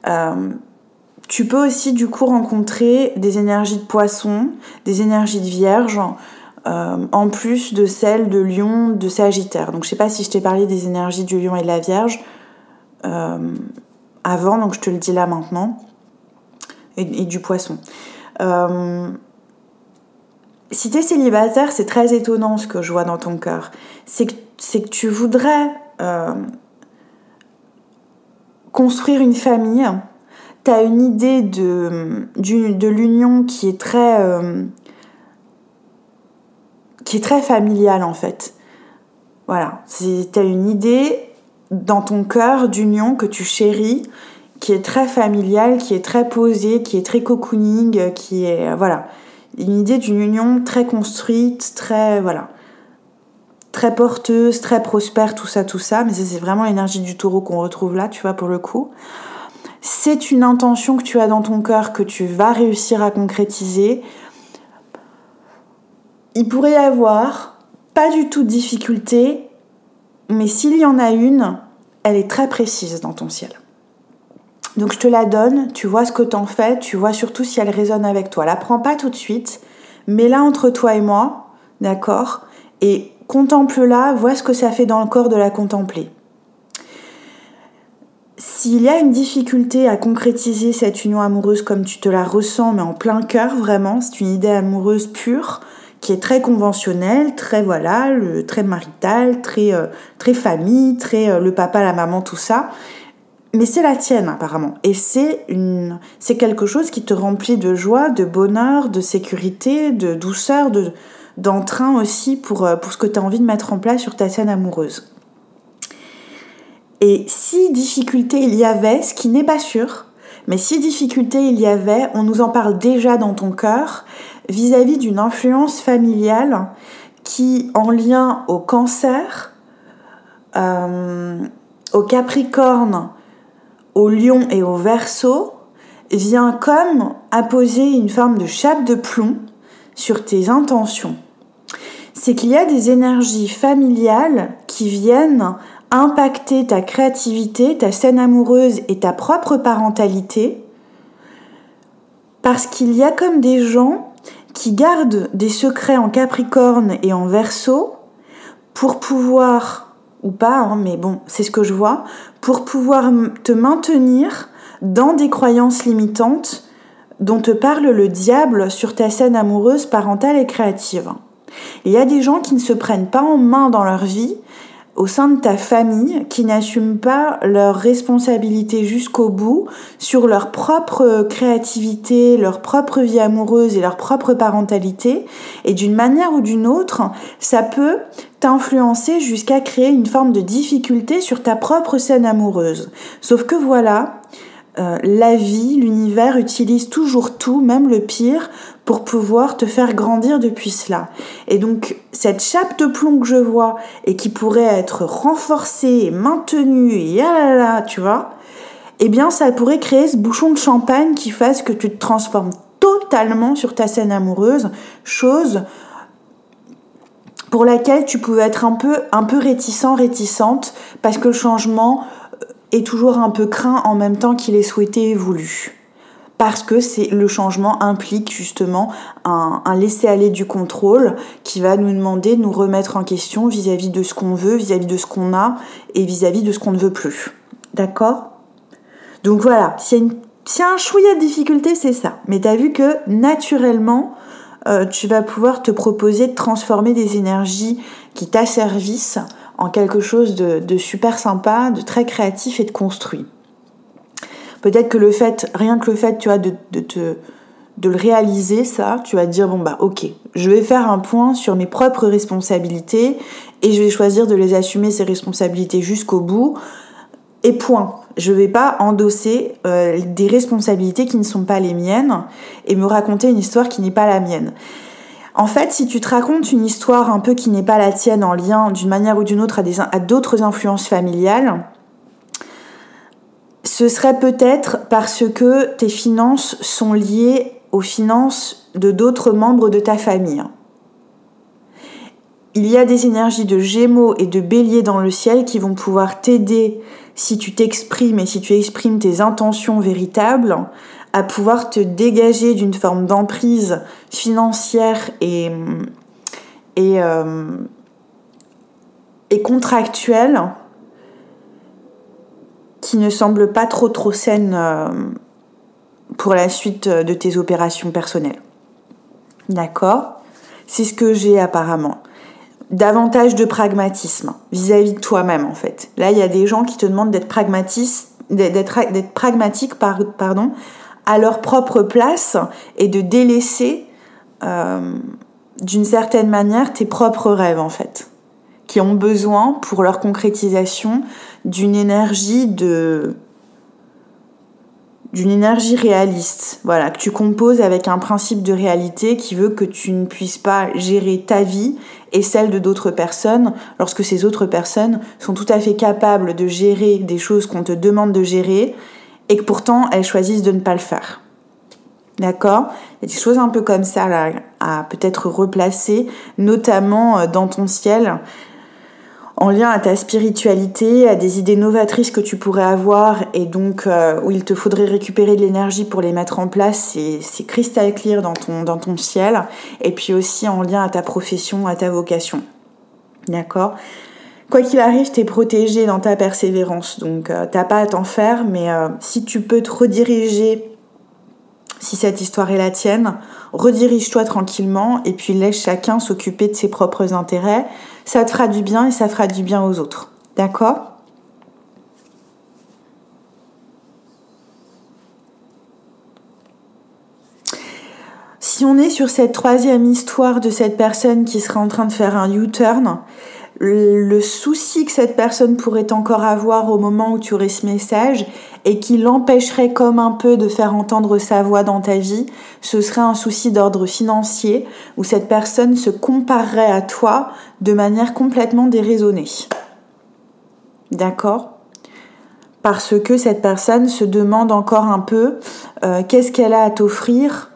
euh, tu peux aussi du coup rencontrer des énergies de poisson, des énergies de vierge, euh, en plus de celles de lion, de sagittaire. Donc je sais pas si je t'ai parlé des énergies du lion et de la vierge euh, avant, donc je te le dis là maintenant, et, du poisson. Euh, si tu es célibataire, c'est très étonnant ce que je vois dans ton cœur. C'est que, que tu voudrais construire une famille tu une idée de, l'union qui est très euh, qui est très familiale en fait. Voilà, tu une idée dans ton cœur d'union que tu chéris, qui est très familiale, qui est très posée, qui est très cocooning, qui est voilà, une idée d'une union très construite, très voilà, très porteuse, très prospère, tout ça, tout ça. Mais c'est vraiment l'énergie du taureau qu'on retrouve là, tu vois, pour le coup c'est une intention que tu as dans ton cœur que tu vas réussir à concrétiser. Il pourrait y avoir pas du tout de difficulté, mais s'il y en a une, elle est très précise dans ton ciel. Donc je te la donne, tu vois ce que t'en fais, tu vois surtout si elle résonne avec toi. La prends pas tout de suite, mets-la entre toi et moi, d'accord? Et contemple-la, vois ce que ça fait dans le corps de la contempler. S'il y a une difficulté à concrétiser cette union amoureuse comme tu te la ressens, mais en plein cœur vraiment, c'est une idée amoureuse pure qui est très conventionnelle, très voilà, très maritale, très euh, très famille, très euh, le papa, la maman, tout ça. Mais c'est la tienne apparemment, et c'est une, c'est quelque chose qui te remplit de joie, de bonheur, de sécurité, de douceur, de d'entrain aussi pour euh, pour ce que tu as envie de mettre en place sur ta scène amoureuse. Et si difficulté il y avait, ce qui n'est pas sûr, mais si difficulté il y avait, on nous en parle déjà dans ton cœur, vis-à-vis d'une influence familiale qui, en lien au cancer, euh, au capricorne, au lion et au verso, vient comme apposer une forme de chape de plomb sur tes intentions. C'est qu'il y a des énergies familiales qui viennent impacter ta créativité, ta scène amoureuse et ta propre parentalité, parce qu'il y a comme des gens qui gardent des secrets en Capricorne et en Verseau pour pouvoir, ou pas, hein, mais bon, c'est ce que je vois, pour pouvoir te maintenir dans des croyances limitantes dont te parle le diable sur ta scène amoureuse, parentale et créative. Il y a des gens qui ne se prennent pas en main dans leur vie au sein de ta famille qui n'assument pas leur responsabilité jusqu'au bout sur leur propre créativité, leur propre vie amoureuse et leur propre parentalité. Et d'une manière ou d'une autre, ça peut t'influencer jusqu'à créer une forme de difficulté sur ta propre scène amoureuse. Sauf que voilà, euh, la vie, l'univers utilise toujours tout, même le pire, pour pouvoir te faire grandir depuis cela. Et donc, cette chape de plomb que je vois et qui pourrait être renforcée et maintenue, et ah là là, tu vois, eh bien, ça pourrait créer ce bouchon de champagne qui fasse que tu te transformes totalement sur ta scène amoureuse, chose pour laquelle tu pouvais être un peu, un peu réticent, réticente, parce que le changement, est toujours un peu craint en même temps qu'il est souhaité et voulu. Parce que le changement implique justement un, laisser-aller du contrôle qui va nous demander de nous remettre en question vis-à-vis de ce qu'on veut, vis-à-vis de ce qu'on a et vis-à-vis de ce qu'on ne veut plus. D'accord? Donc voilà, s'il y, a un chouïa de difficulté, c'est ça. Mais tu as vu que naturellement, euh, tu vas pouvoir te proposer de transformer des énergies qui t'asservissent en quelque chose de, super sympa, de très créatif et de construit. Peut-être que le fait, rien que le fait, tu vois, de, te de le réaliser, ça, tu vas te dire, bon bah ok, je vais faire un point sur mes propres responsabilités et je vais choisir de les assumer, ces responsabilités, jusqu'au bout. Et point. Je vais pas endosser euh, des responsabilités qui ne sont pas les miennes et me raconter une histoire qui n'est pas la mienne. En fait, si tu te racontes une histoire un peu qui n'est pas la tienne en lien d'une manière ou d'une autre à d'autres influences familiales, ce serait peut-être parce que tes finances sont liées aux finances de d'autres membres de ta famille. Il y a des énergies de Gémeaux et de Bélier dans le ciel qui vont pouvoir t'aider si tu t'exprimes et si tu exprimes tes intentions véritables à pouvoir te dégager d'une forme d'emprise financière et, et, euh, et contractuelle qui ne semble pas trop trop saine euh, pour la suite de tes opérations personnelles. D'accord? C'est ce que j'ai apparemment. Davantage de pragmatisme vis-à-vis de toi-même en fait. Là, il y a des gens qui te demandent d'être pragmatiste, d'être pragmatique pardon, à leur propre place et de délaisser euh, d'une certaine manière tes propres rêves en fait, qui ont besoin pour leur concrétisation d'une énergie de d'une énergie réaliste, voilà, que tu composes avec un principe de réalité qui veut que tu ne puisses pas gérer ta vie et celle de d'autres personnes lorsque ces autres personnes sont tout à fait capables de gérer des choses qu'on te demande de gérer et que pourtant elles choisissent de ne pas le faire. D'accord? Il y a des choses un peu comme ça là, à peut-être replacer, notamment euh, dans ton ciel en lien à ta spiritualité, à des idées novatrices que tu pourrais avoir et donc euh, où il te faudrait récupérer de l'énergie pour les mettre en place, c'est cristal clear dans ton, dans ton ciel, et puis aussi en lien à ta profession, à ta vocation. D'accord? Quoi qu'il arrive, tu es protégé dans ta persévérance, donc euh, t'as pas à t'en faire, mais euh, si tu peux te rediriger, si cette histoire est la tienne, redirige-toi tranquillement et puis laisse chacun s'occuper de ses propres intérêts ça te fera du bien et ça fera du bien aux autres. D'accord? Si on est sur cette troisième histoire de cette personne qui serait en train de faire un U-turn, le souci que cette personne pourrait encore avoir au moment où tu aurais ce message et qui l'empêcherait comme un peu de faire entendre sa voix dans ta vie, ce serait un souci d'ordre financier où cette personne se comparerait à toi de manière complètement déraisonnée. D'accord? Parce que cette personne se demande encore un peu euh, qu'est-ce qu'elle a à t'offrir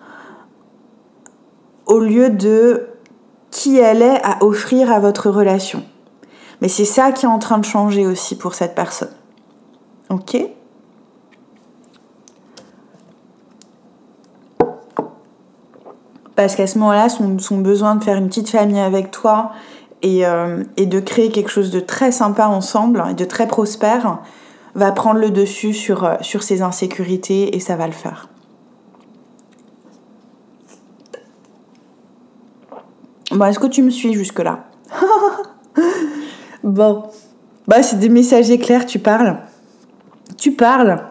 au lieu de qui elle est à offrir à votre relation. Mais c'est ça qui est en train de changer aussi pour cette personne. Ok? Parce qu'à ce moment-là, son, besoin de faire une petite famille avec toi et, euh, et, de créer quelque chose de très sympa ensemble et de très prospère va prendre le dessus sur, euh, sur ses insécurités et ça va le faire. Bon, est-ce que tu me suis jusque-là? Bon. Bah, c'est des messages éclairs, tu parles. Tu parles.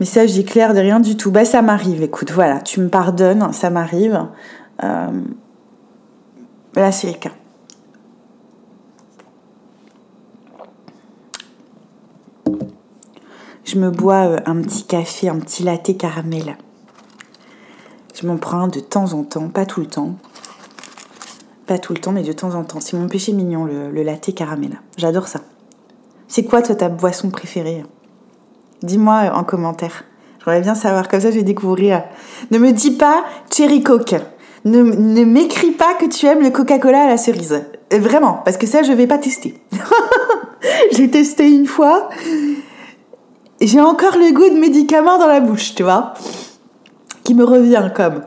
Message éclair de rien du tout. Bah, ça m'arrive, écoute, voilà, tu me pardonnes, ça m'arrive. Euh... Là, c'est le. Je me bois euh, un petit café, un petit latte caramel. Je m'en prends de temps en temps, pas tout le temps. Pas tout le temps, mais de temps en temps. C'est mon péché mignon, le, latte caramel. J'adore ça. C'est quoi, toi, ta boisson préférée? Dis-moi en commentaire. J'aimerais bien savoir, comme ça je vais découvrir. Ne me dis pas Cherry Coke. Ne, ne m'écris pas que tu aimes le Coca-Cola à la cerise. Euh, vraiment, parce que ça, je vais pas tester. J'ai testé une fois. J'ai encore le goût de médicament dans la bouche, tu vois. Qui me revient comme.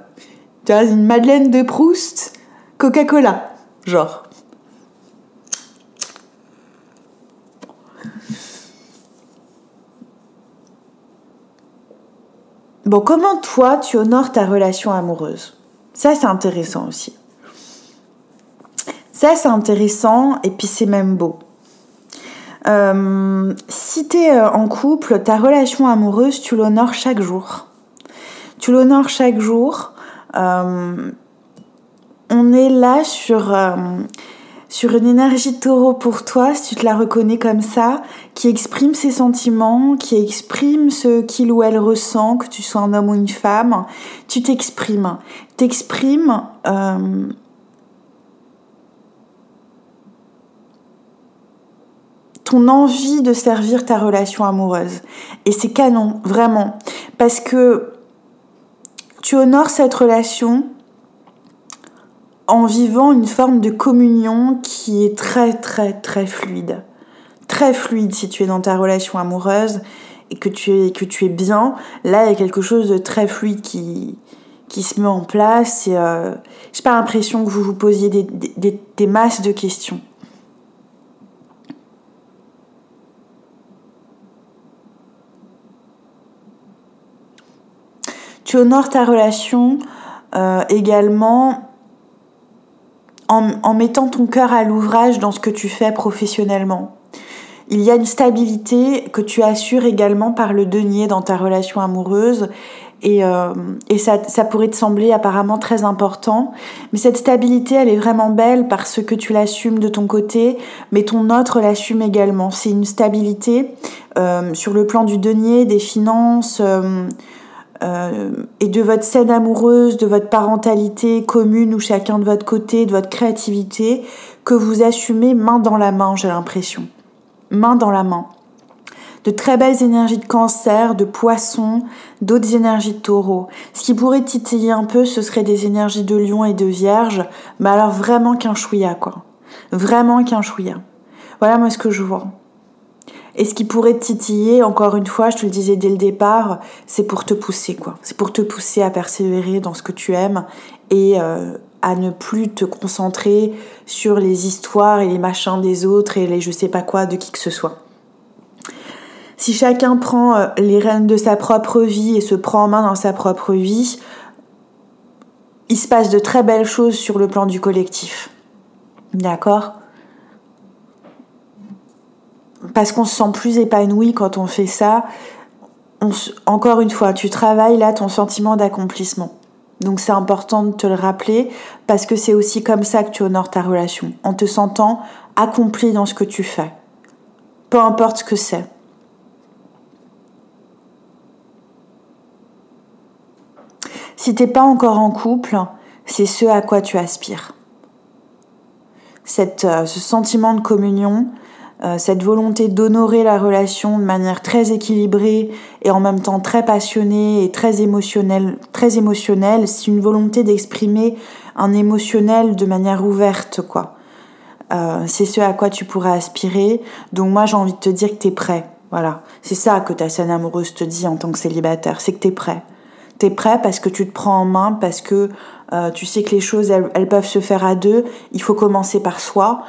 Tu vois, une Madeleine de Proust Coca-Cola, genre. Bon, comment toi, tu honores ta relation amoureuse? Ça, c'est intéressant aussi. Ça, c'est intéressant et puis c'est même beau. Euh, si t'es euh, en couple, ta relation amoureuse, tu l'honores chaque jour. Tu l'honores chaque jour. Euh, on est là sur, sur une énergie taureau pour toi, si tu te la reconnais comme ça, qui exprime ses sentiments, qui exprime ce qu'il ou elle ressent, que tu sois un homme ou une femme. Tu t'exprimes. T'exprimes ton envie de servir ta relation amoureuse. Et c'est canon, vraiment. Parce que tu honores cette relation en vivant une forme de communion qui est très très très fluide. Très fluide si tu es dans ta relation amoureuse et que tu es, que tu es bien. Là, il y a quelque chose de très fluide qui, qui se met en place. Et, euh, j'ai pas l'impression que vous vous posiez des, des, des masses de questions. Tu honores ta relation euh, également en, mettant ton cœur à l'ouvrage dans ce que tu fais professionnellement. Il y a une stabilité que tu assures également par le denier dans ta relation amoureuse et, euh, ça, ça, pourrait te sembler apparemment très important. Mais cette stabilité, elle est vraiment belle parce que tu l'assumes de ton côté, mais ton autre l'assume également. C'est une stabilité euh, sur le plan du denier, des finances. Euh, et de votre scène amoureuse, de votre parentalité commune ou chacun de votre côté, de votre créativité, que vous assumez main dans la main, j'ai l'impression. Main dans la main. De très belles énergies de cancer, de poisson, d'autres énergies de taureau. Ce qui pourrait titiller un peu, ce serait des énergies de lion et de vierge, mais alors vraiment qu'un chouïa, quoi. Vraiment qu'un chouïa. Voilà moi ce que je vois. Et ce qui pourrait te titiller, encore une fois, je te le disais dès le départ, c'est pour te pousser, quoi. C'est pour te pousser à persévérer dans ce que tu aimes et euh, à ne plus te concentrer sur les histoires et les machins des autres et les je sais pas quoi de qui que ce soit. Si chacun prend euh, les rênes de sa propre vie et se prend en main dans sa propre vie, il se passe de très belles choses sur le plan du collectif. D'accord? Parce qu'on se sent plus épanoui quand on fait ça. encore une fois, tu travailles là ton sentiment d'accomplissement. Donc c'est important de te le rappeler parce que c'est aussi comme ça que tu honores ta relation, en te sentant accompli dans ce que tu fais. Peu importe ce que c'est. Si t'es pas encore en couple, c'est ce à quoi tu aspires. Cette, euh, ce sentiment de communion, cette volonté d'honorer la relation de manière très équilibrée et en même temps très passionnée et très émotionnelle, très émotionnelle, c'est une volonté d'exprimer un émotionnel de manière ouverte, quoi. Euh, c'est ce à quoi tu pourrais aspirer. Donc moi j'ai envie de te dire que tu es prêt. Voilà. C'est ça que ta scène amoureuse te dit en tant que célibataire, c'est que tu es prêt. Tu es prêt parce que tu te prends en main, parce que euh, tu sais que les choses, elles, peuvent se faire à deux. Il faut commencer par soi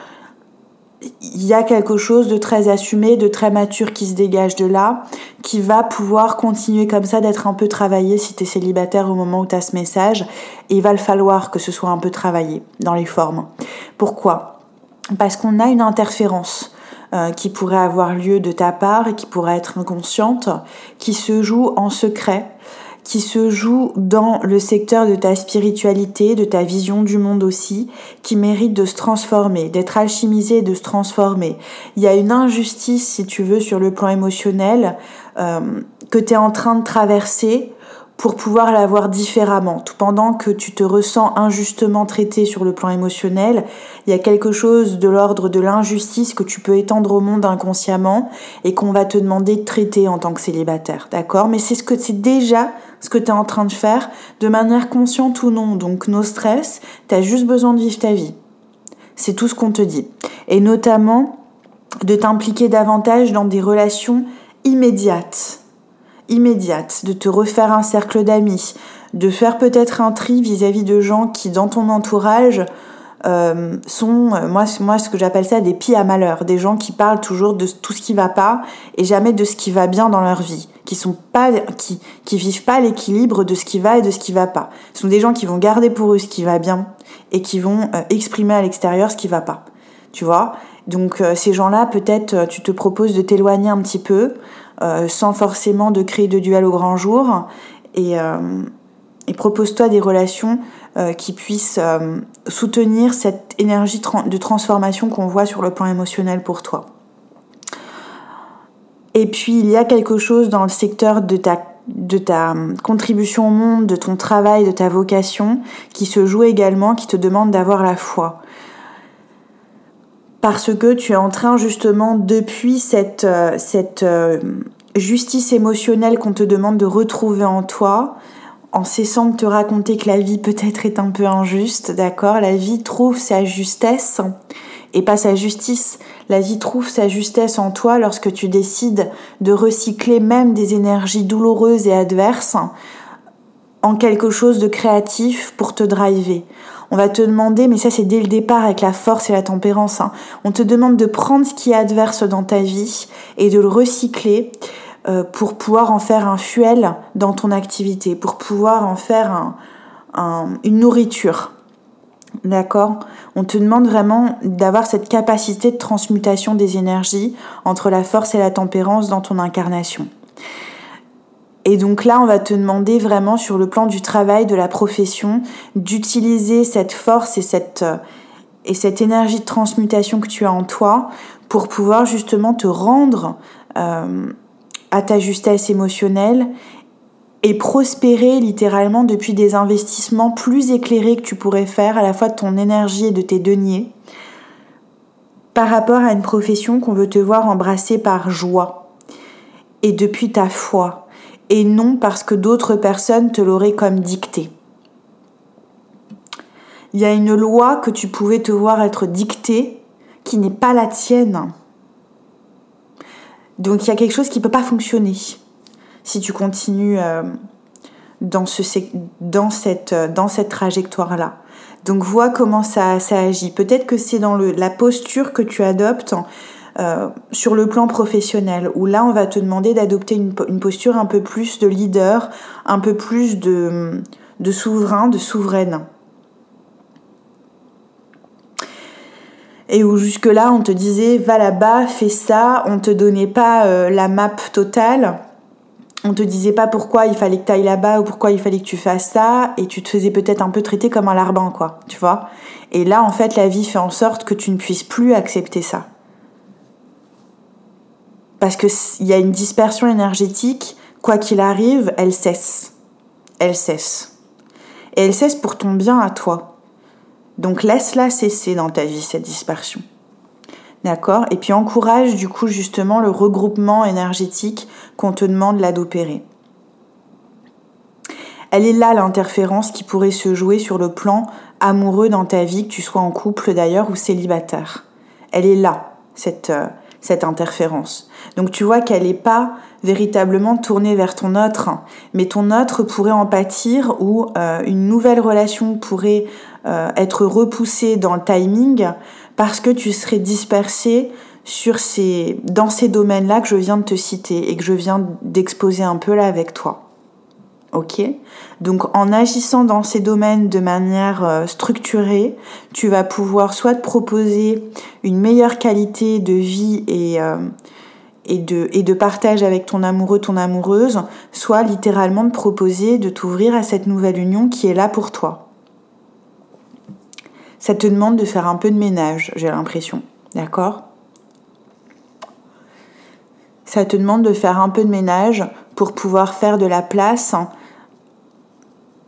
il y a quelque chose de très assumé, de très mature qui se dégage de là, qui va pouvoir continuer comme ça d'être un peu travaillé si tu es célibataire au moment où tu as ce message. Et il va le falloir que ce soit un peu travaillé dans les formes. Pourquoi? Parce qu'on a une interférence. Euh, qui pourrait avoir lieu de ta part et qui pourrait être inconsciente, qui se joue en secret qui se joue dans le secteur de ta spiritualité, de ta vision du monde aussi, qui mérite de se transformer, d'être alchimisé et de se transformer. Il y a une injustice, si tu veux, sur le plan émotionnel, euh, que tu es en train de traverser pour pouvoir la voir différemment. Tout pendant que tu te ressens injustement traité sur le plan émotionnel, il y a quelque chose de l'ordre de l'injustice que tu peux étendre au monde inconsciemment et qu'on va te demander de traiter en tant que célibataire, d'accord? Mais c'est ce que c'est déjà ce que tu es en train de faire de manière consciente ou non. Donc no stress, tu as juste besoin de vivre ta vie. C'est tout ce qu'on te dit. Et notamment de t'impliquer davantage dans des relations immédiates immédiate, de te refaire un cercle d'amis, de faire peut-être un tri vis-à-vis de gens qui, dans ton entourage, euh, sont, euh, moi, moi, ce que j'appelle ça des pieds à malheur, des gens qui parlent toujours de tout ce qui va pas et jamais de ce qui va bien dans leur vie, qui sont pas, qui, qui vivent pas l'équilibre de ce qui va et de ce qui va pas. Ce sont des gens qui vont garder pour eux ce qui va bien et qui vont euh, exprimer à l'extérieur ce qui va pas. Tu vois? Donc ces gens-là, peut-être, tu te proposes de t'éloigner un petit peu, sans forcément de créer de duel au grand jour, et, et propose-toi des relations qui puisse euh, soutenir cette énergie de transformation qu'on voit sur le plan émotionnel pour toi. Et puis il y a quelque chose dans le secteur de ta, de ta euh, contribution au monde, de ton travail, de ta vocation, qui se joue également, qui te demande d'avoir la foi. Parce que tu es en train justement, depuis cette, cette justice émotionnelle qu'on te demande de retrouver en toi, en cessant de te raconter que la vie peut-être est un peu injuste, d'accord? La vie trouve sa justesse et pas sa justice. La vie trouve sa justesse en toi lorsque tu décides de recycler même des énergies douloureuses et adverses en quelque chose de créatif pour te driver. On va te demander, mais ça c'est dès le départ avec la force et la tempérance, hein. on te demande de prendre ce qui est adverse dans ta vie et de le recycler pour pouvoir en faire un fuel dans ton activité, pour pouvoir en faire une nourriture. D'accord? On te demande vraiment d'avoir cette capacité de transmutation des énergies entre la force et la tempérance dans ton incarnation. Et donc là, on va te demander vraiment sur le plan du travail, de la profession, d'utiliser cette force et cette, et cette énergie de transmutation que tu as en toi pour pouvoir justement te rendre euh, à ta justesse émotionnelle et prospérer littéralement depuis des investissements plus éclairés que tu pourrais faire à la fois de ton énergie et de tes deniers par rapport à une profession qu'on veut te voir embrasser par joie et depuis ta foi et non parce que d'autres personnes te l'auraient comme dicté. Il y a une loi que tu pouvais te voir être dictée qui n'est pas la tienne. Donc il y a quelque chose qui ne peut pas fonctionner si tu continues euh, euh, dans cette trajectoire-là. Donc vois comment ça, ça agit. Peut-être que c'est dans la posture que tu adoptes euh, sur le plan professionnel, où là on va te demander d'adopter une, posture un peu plus de leader, un peu plus de souverain, de souveraine. Et où jusque-là on te disait va là-bas, fais ça, on te donnait pas euh, la map totale, on te disait pas pourquoi il fallait que tu ailles là-bas ou pourquoi il fallait que tu fasses ça, et tu te faisais peut-être un peu traiter comme un larbin, quoi, tu vois? Et là, en fait, la vie fait en sorte que tu ne puisses plus accepter ça. Parce qu'il y a une dispersion énergétique, quoi qu'il arrive, elle cesse. Elle cesse. Et elle cesse pour ton bien à toi. Donc laisse-la cesser dans ta vie, cette dispersion. D'accord? Et puis encourage du coup justement le regroupement énergétique qu'on te demande là. Elle est là l'interférence qui pourrait se jouer sur le plan amoureux dans ta vie, que tu sois en couple d'ailleurs ou célibataire. Elle est là, cette, euh, interférence. Donc tu vois qu'elle n'est pas véritablement tournée vers ton autre, mais ton autre pourrait en pâtir ou euh, une nouvelle relation pourrait euh, être repoussée dans le timing parce que tu serais dispersé sur ces, dans ces domaines-là que je viens de te citer et que je viens d'exposer un peu là avec toi. Ok? Donc en agissant dans ces domaines de manière euh, structurée, tu vas pouvoir soit te proposer une meilleure qualité de vie et, euh, et, de, et de partage avec ton amoureux, ton amoureuse, soit littéralement te proposer de t'ouvrir à cette nouvelle union qui est là pour toi. Ça te demande de faire un peu de ménage, j'ai l'impression. D'accord? Ça te demande de faire un peu de ménage pour pouvoir faire de la place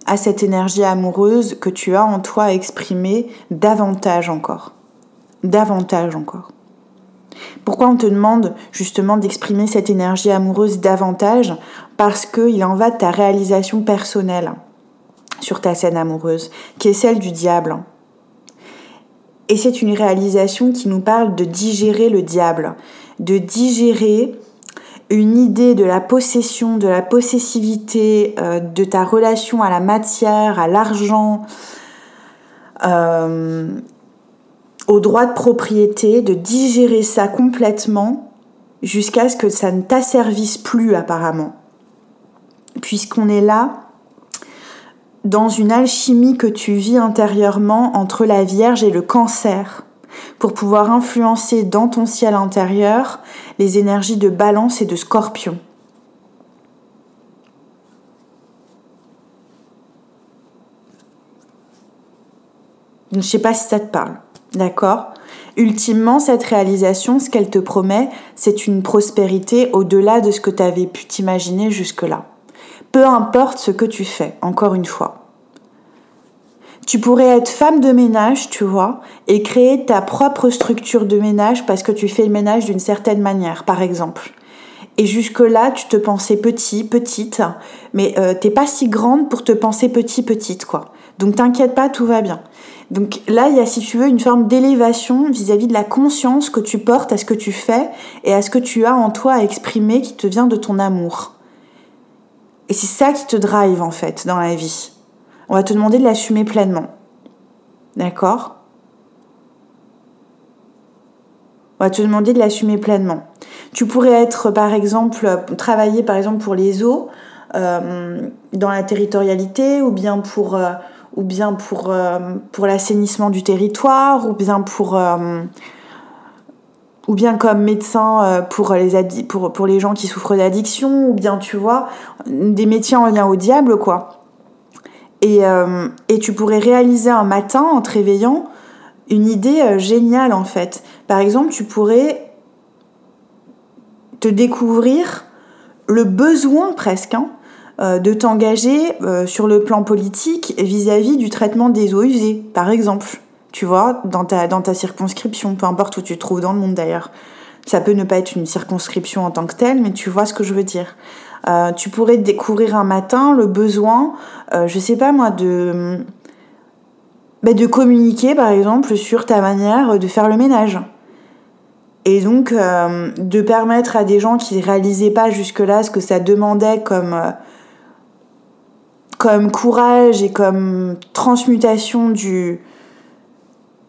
à cette énergie amoureuse que tu as en toi à exprimer davantage encore. Davantage encore. Pourquoi on te demande justement d'exprimer cette énergie amoureuse davantage? Parce qu'il en va de ta réalisation personnelle sur ta scène amoureuse, qui est celle du diable. Et c'est une réalisation qui nous parle de digérer le diable, de digérer une idée de la possession, de la possessivité, euh, de ta relation à la matière, à l'argent, euh, au droit de propriété, de digérer ça complètement jusqu'à ce que ça ne t'asservisse plus apparemment. Puisqu'on est là dans une alchimie que tu vis intérieurement entre la Vierge et le cancer pour pouvoir influencer dans ton ciel intérieur les énergies de balance et de scorpion. Je ne sais pas si ça te parle. D'accord? Ultimement, cette réalisation, ce qu'elle te promet, c'est une prospérité au-delà de ce que tu avais pu t'imaginer jusque-là. Peu importe ce que tu fais, encore une fois. Tu pourrais être femme de ménage, tu vois, et créer ta propre structure de ménage parce que tu fais le ménage d'une certaine manière, par exemple. Et jusque-là, tu te pensais petit, petite, mais euh, t'es pas si grande pour te penser petit, petite, quoi. Donc t'inquiète pas, tout va bien. Donc là, il y a, si tu veux, une forme d'élévation vis-à-vis de la conscience que tu portes à ce que tu fais et à ce que tu as en toi à exprimer qui te vient de ton amour. Et c'est ça qui te drive, en fait, dans la vie. On va te demander de l'assumer pleinement. D'accord? On va te demander de l'assumer pleinement. Tu pourrais être, par exemple, travailler, par exemple, pour les eaux, euh, dans la territorialité, ou bien pour... Euh, ou bien pour, euh, pour l'assainissement du territoire, ou bien pour ou bien comme médecin euh, pour les, gens qui souffrent d'addiction, ou bien tu vois, des métiers en lien au diable, quoi. Et, et tu pourrais réaliser un matin, en te réveillant, une idée géniale, en fait. Par exemple, tu pourrais te découvrir le besoin presque hein, euh, de t'engager euh, sur le plan politique vis-à-vis du traitement des eaux usées, par exemple. Tu vois, dans ta, dans ta circonscription, peu importe où tu te trouves dans le monde d'ailleurs. Ça peut ne pas être une circonscription en tant que telle, mais tu vois ce que je veux dire. Euh, tu pourrais découvrir un matin le besoin, je sais pas moi, de, bah, de communiquer par exemple sur ta manière de faire le ménage. Et donc de permettre à des gens qui ne réalisaient pas jusque-là ce que ça demandait comme comme courage et comme transmutation du,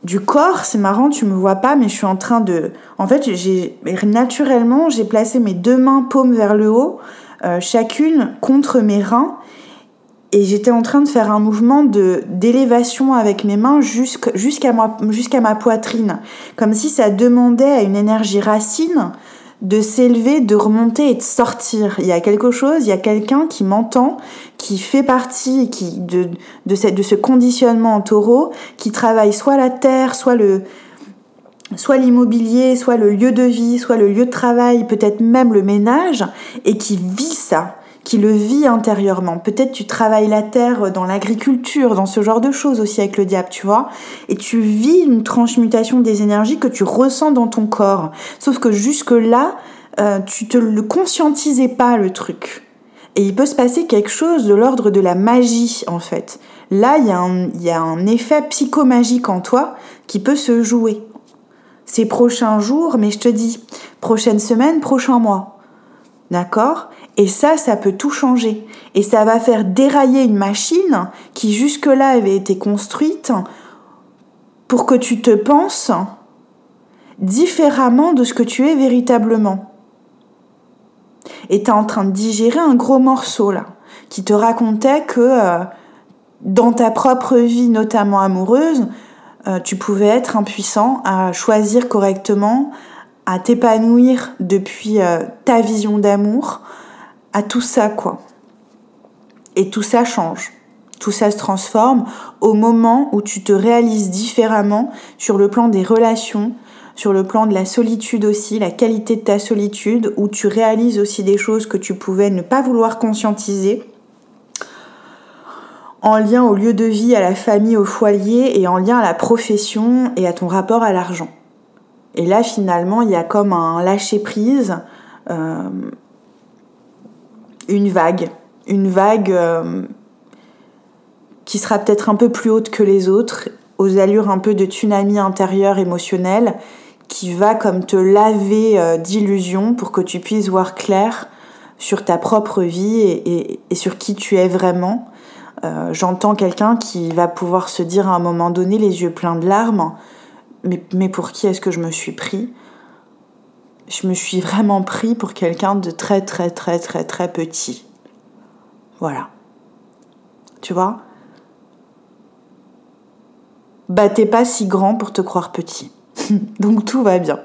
du corps, c'est marrant, tu me vois pas, mais je suis en train de. En fait, j'ai naturellement, j'ai placé mes deux mains paumes vers le haut, euh, chacune contre mes reins, et j'étais en train de faire un mouvement de d'élévation avec mes mains jusqu'à jusqu'à ma poitrine, comme si ça demandait à une énergie racine de s'élever, de remonter et de sortir. Il y a quelque chose, il y a quelqu'un qui m'entend, qui fait partie qui, de, de, de ce conditionnement en taureau, qui travaille soit la terre, soit le soit l'immobilier, soit le lieu de vie, soit le lieu de travail, peut-être même le ménage, et qui vit ça qui le vit intérieurement. Peut-être tu travailles la terre dans l'agriculture, dans ce genre de choses aussi avec le diable, tu vois. Et tu vis une transmutation des énergies que tu ressens dans ton corps. Sauf que jusque-là, euh, tu te le conscientisais pas le truc. Et il peut se passer quelque chose de l'ordre de la magie, en fait. Là, il y, y, a un effet psychomagique en toi qui peut se jouer. Ces prochains jours, mais je te dis, prochaine semaine, prochain mois. D'accord? Et ça, ça peut tout changer. Et ça va faire dérailler une machine qui jusque-là avait été construite pour que tu te penses différemment de ce que tu es véritablement. Et tu es en train de digérer un gros morceau là, qui te racontait que euh, dans ta propre vie, notamment amoureuse, euh, tu pouvais être impuissant à choisir correctement, à t'épanouir depuis euh, ta vision d'amour, à tout ça, quoi. Et tout ça change. Tout ça se transforme au moment où tu te réalises différemment sur le plan des relations, sur le plan de la solitude aussi, la qualité de ta solitude, où tu réalises aussi des choses que tu pouvais ne pas vouloir conscientiser, en lien au lieu de vie, à la famille, au foyer, et en lien à la profession et à ton rapport à l'argent. Et là, finalement, il y a comme un lâcher-prise. Euh, une vague, une vague euh, qui sera peut-être un peu plus haute que les autres, aux allures un peu de tsunami intérieur émotionnel, qui va comme te laver euh, d'illusions pour que tu puisses voir clair sur ta propre vie et, sur qui tu es vraiment. Euh, j'entends quelqu'un qui va pouvoir se dire à un moment donné, les yeux pleins de larmes, mais, mais pour qui est-ce que je me suis pris? Je me suis vraiment pris pour quelqu'un de très très très très très petit. Voilà. Tu vois? Bah t'es pas si grand pour te croire petit. Donc tout va bien.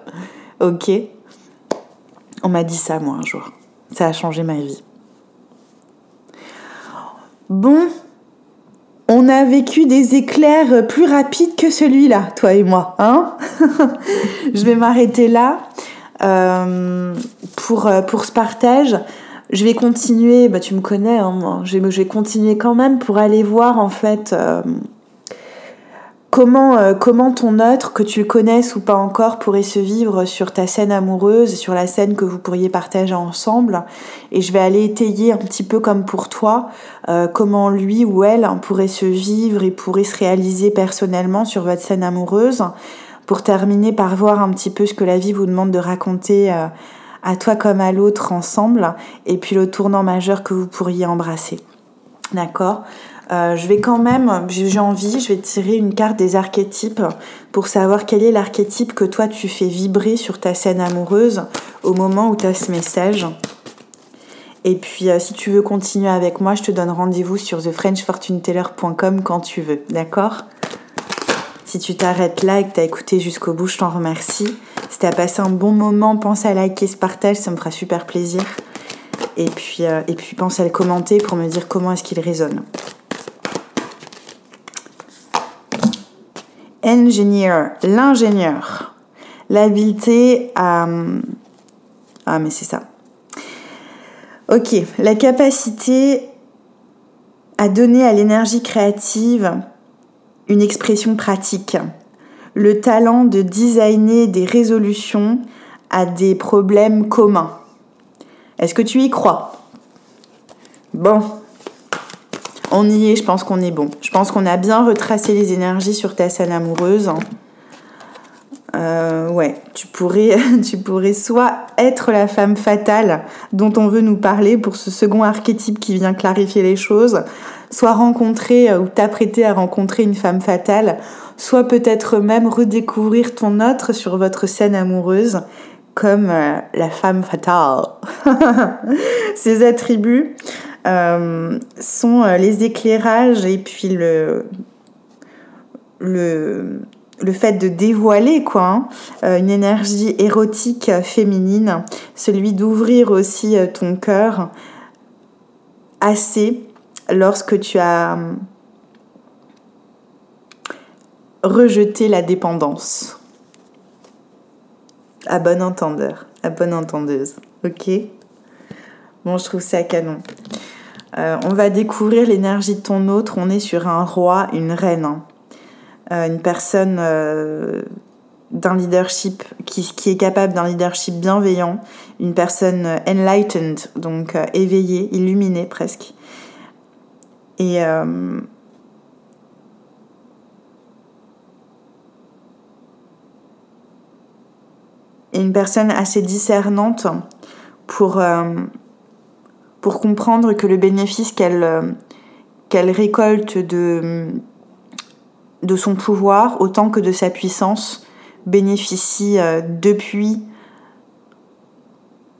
Ok? On m'a dit ça moi un jour. Ça a changé ma vie. Bon, on a vécu des éclairs plus rapides que celui-là, toi et moi. Hein? Je vais m'arrêter là pour, euh, pour ce partage. Je vais continuer, bah, tu me connais, hein, je, vais, continuer quand même pour aller voir en fait euh, Comment, euh, comment ton autre, que tu le connaisses ou pas encore, pourrait se vivre sur ta scène amoureuse, sur la scène que vous pourriez partager ensemble Et je vais aller étayer un petit peu comme pour toi, euh, comment lui ou elle pourrait se vivre et pourrait se réaliser personnellement sur votre scène amoureuse, pour terminer par voir un petit peu ce que la vie vous demande de raconter euh, à toi comme à l'autre ensemble, et puis le tournant majeur que vous pourriez embrasser. D'accord? Euh, je vais quand même, j'ai envie, je vais tirer une carte des archétypes pour savoir quel est l'archétype que toi tu fais vibrer sur ta scène amoureuse au moment où tu as ce message. Et puis euh, si tu veux continuer avec moi, je te donne rendez-vous sur thefrenchfortuneteller.com quand tu veux, d'accord? Si tu t'arrêtes là et que tu as écouté jusqu'au bout, je t'en remercie. Si tu as passé un bon moment, pense à liker ce partage, ça me fera super plaisir. Et puis, euh, et puis pense à le commenter pour me dire comment est-ce qu'il résonne. engineer, l'ingénieur. L'habileté à... Ah mais c'est ça. Ok, la capacité à donner à l'énergie créative une expression pratique. Le talent de designer des résolutions à des problèmes communs. Est-ce que tu y crois? Bon, on y est, je pense qu'on est bon. Je pense qu'on a bien retracé les énergies sur ta scène amoureuse. Euh, ouais, tu pourrais, tu pourrais soit être la femme fatale dont on veut nous parler pour ce second archétype qui vient clarifier les choses, soit rencontrer euh, ou t'apprêter à rencontrer une femme fatale, soit peut-être même redécouvrir ton autre sur votre scène amoureuse comme euh, la femme fatale. Ces attributs, euh, sont les éclairages et puis le, fait de dévoiler quoi, hein, une énergie érotique féminine, celui d'ouvrir aussi ton cœur assez lorsque tu as rejeté la dépendance. À bon entendeur, à bonne entendeuse, ok? Bon, je trouve ça canon. Euh, on va découvrir l'énergie de ton autre. On est sur un roi, une reine. Hein. Euh, une personne euh, d'un leadership qui, qui, est capable d'un leadership bienveillant. Une personne enlightened, donc éveillée, illuminée presque. Et une personne assez discernante pour pour comprendre que le bénéfice qu'elle euh, qu'elle récolte de, de son pouvoir autant que de sa puissance bénéficie euh, depuis,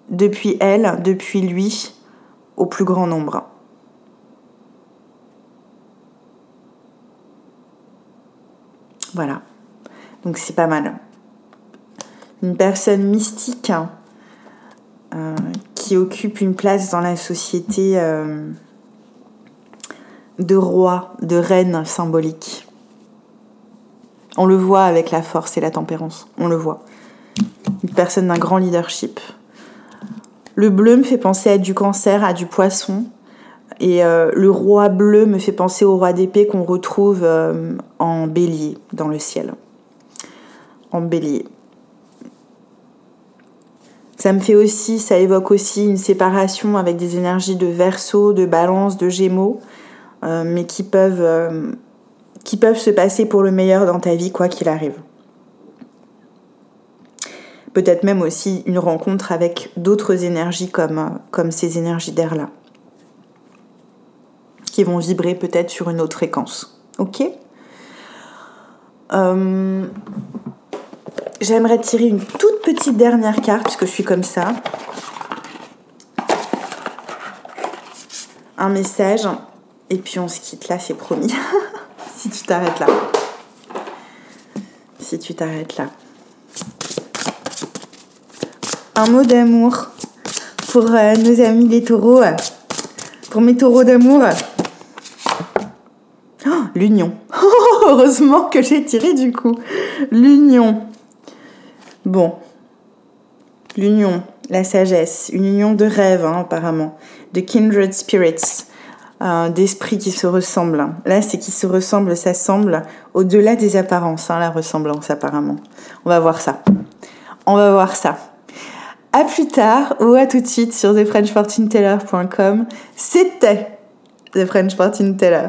depuis elle, depuis lui, au plus grand nombre. Voilà. Donc c'est pas mal. Une personne mystique euh, qui occupe une place dans la société euh, de roi, de reine symbolique. On le voit avec la force et la tempérance, on le voit. Une personne d'un grand leadership. Le bleu me fait penser à du cancer, à du poisson. Et euh, le roi bleu me fait penser au roi d'épée qu'on retrouve euh, en bélier dans le ciel. En bélier. Ça me fait aussi, ça évoque aussi une séparation avec des énergies de verso, de balance, de gémeaux, euh, mais qui peuvent, qui peuvent se passer pour le meilleur dans ta vie, quoi qu'il arrive. Peut-être même aussi une rencontre avec d'autres énergies comme, comme ces énergies d'air-là, qui vont vibrer peut-être sur une autre fréquence. Ok euh, j'aimerais tirer une toute petite dernière carte, puisque je suis comme ça. Un message, et puis on se quitte là, c'est promis. si tu t'arrêtes là. Si tu t'arrêtes là. Un mot d'amour pour euh, nos amis les taureaux. Pour mes taureaux d'amour. Oh, l'union. Heureusement que j'ai tiré du coup. L'union. Bon. L'union, la sagesse, une union de rêve hein, apparemment, de kindred spirits, euh, d'esprits qui se ressemblent. Là, c'est qui se ressemblent, ça semble au-delà des apparences, hein, la ressemblance apparemment. On va voir ça. On va voir ça. À plus tard ou à tout de suite sur thefrenchfortuneteller.com. C'était The French Fortune Teller.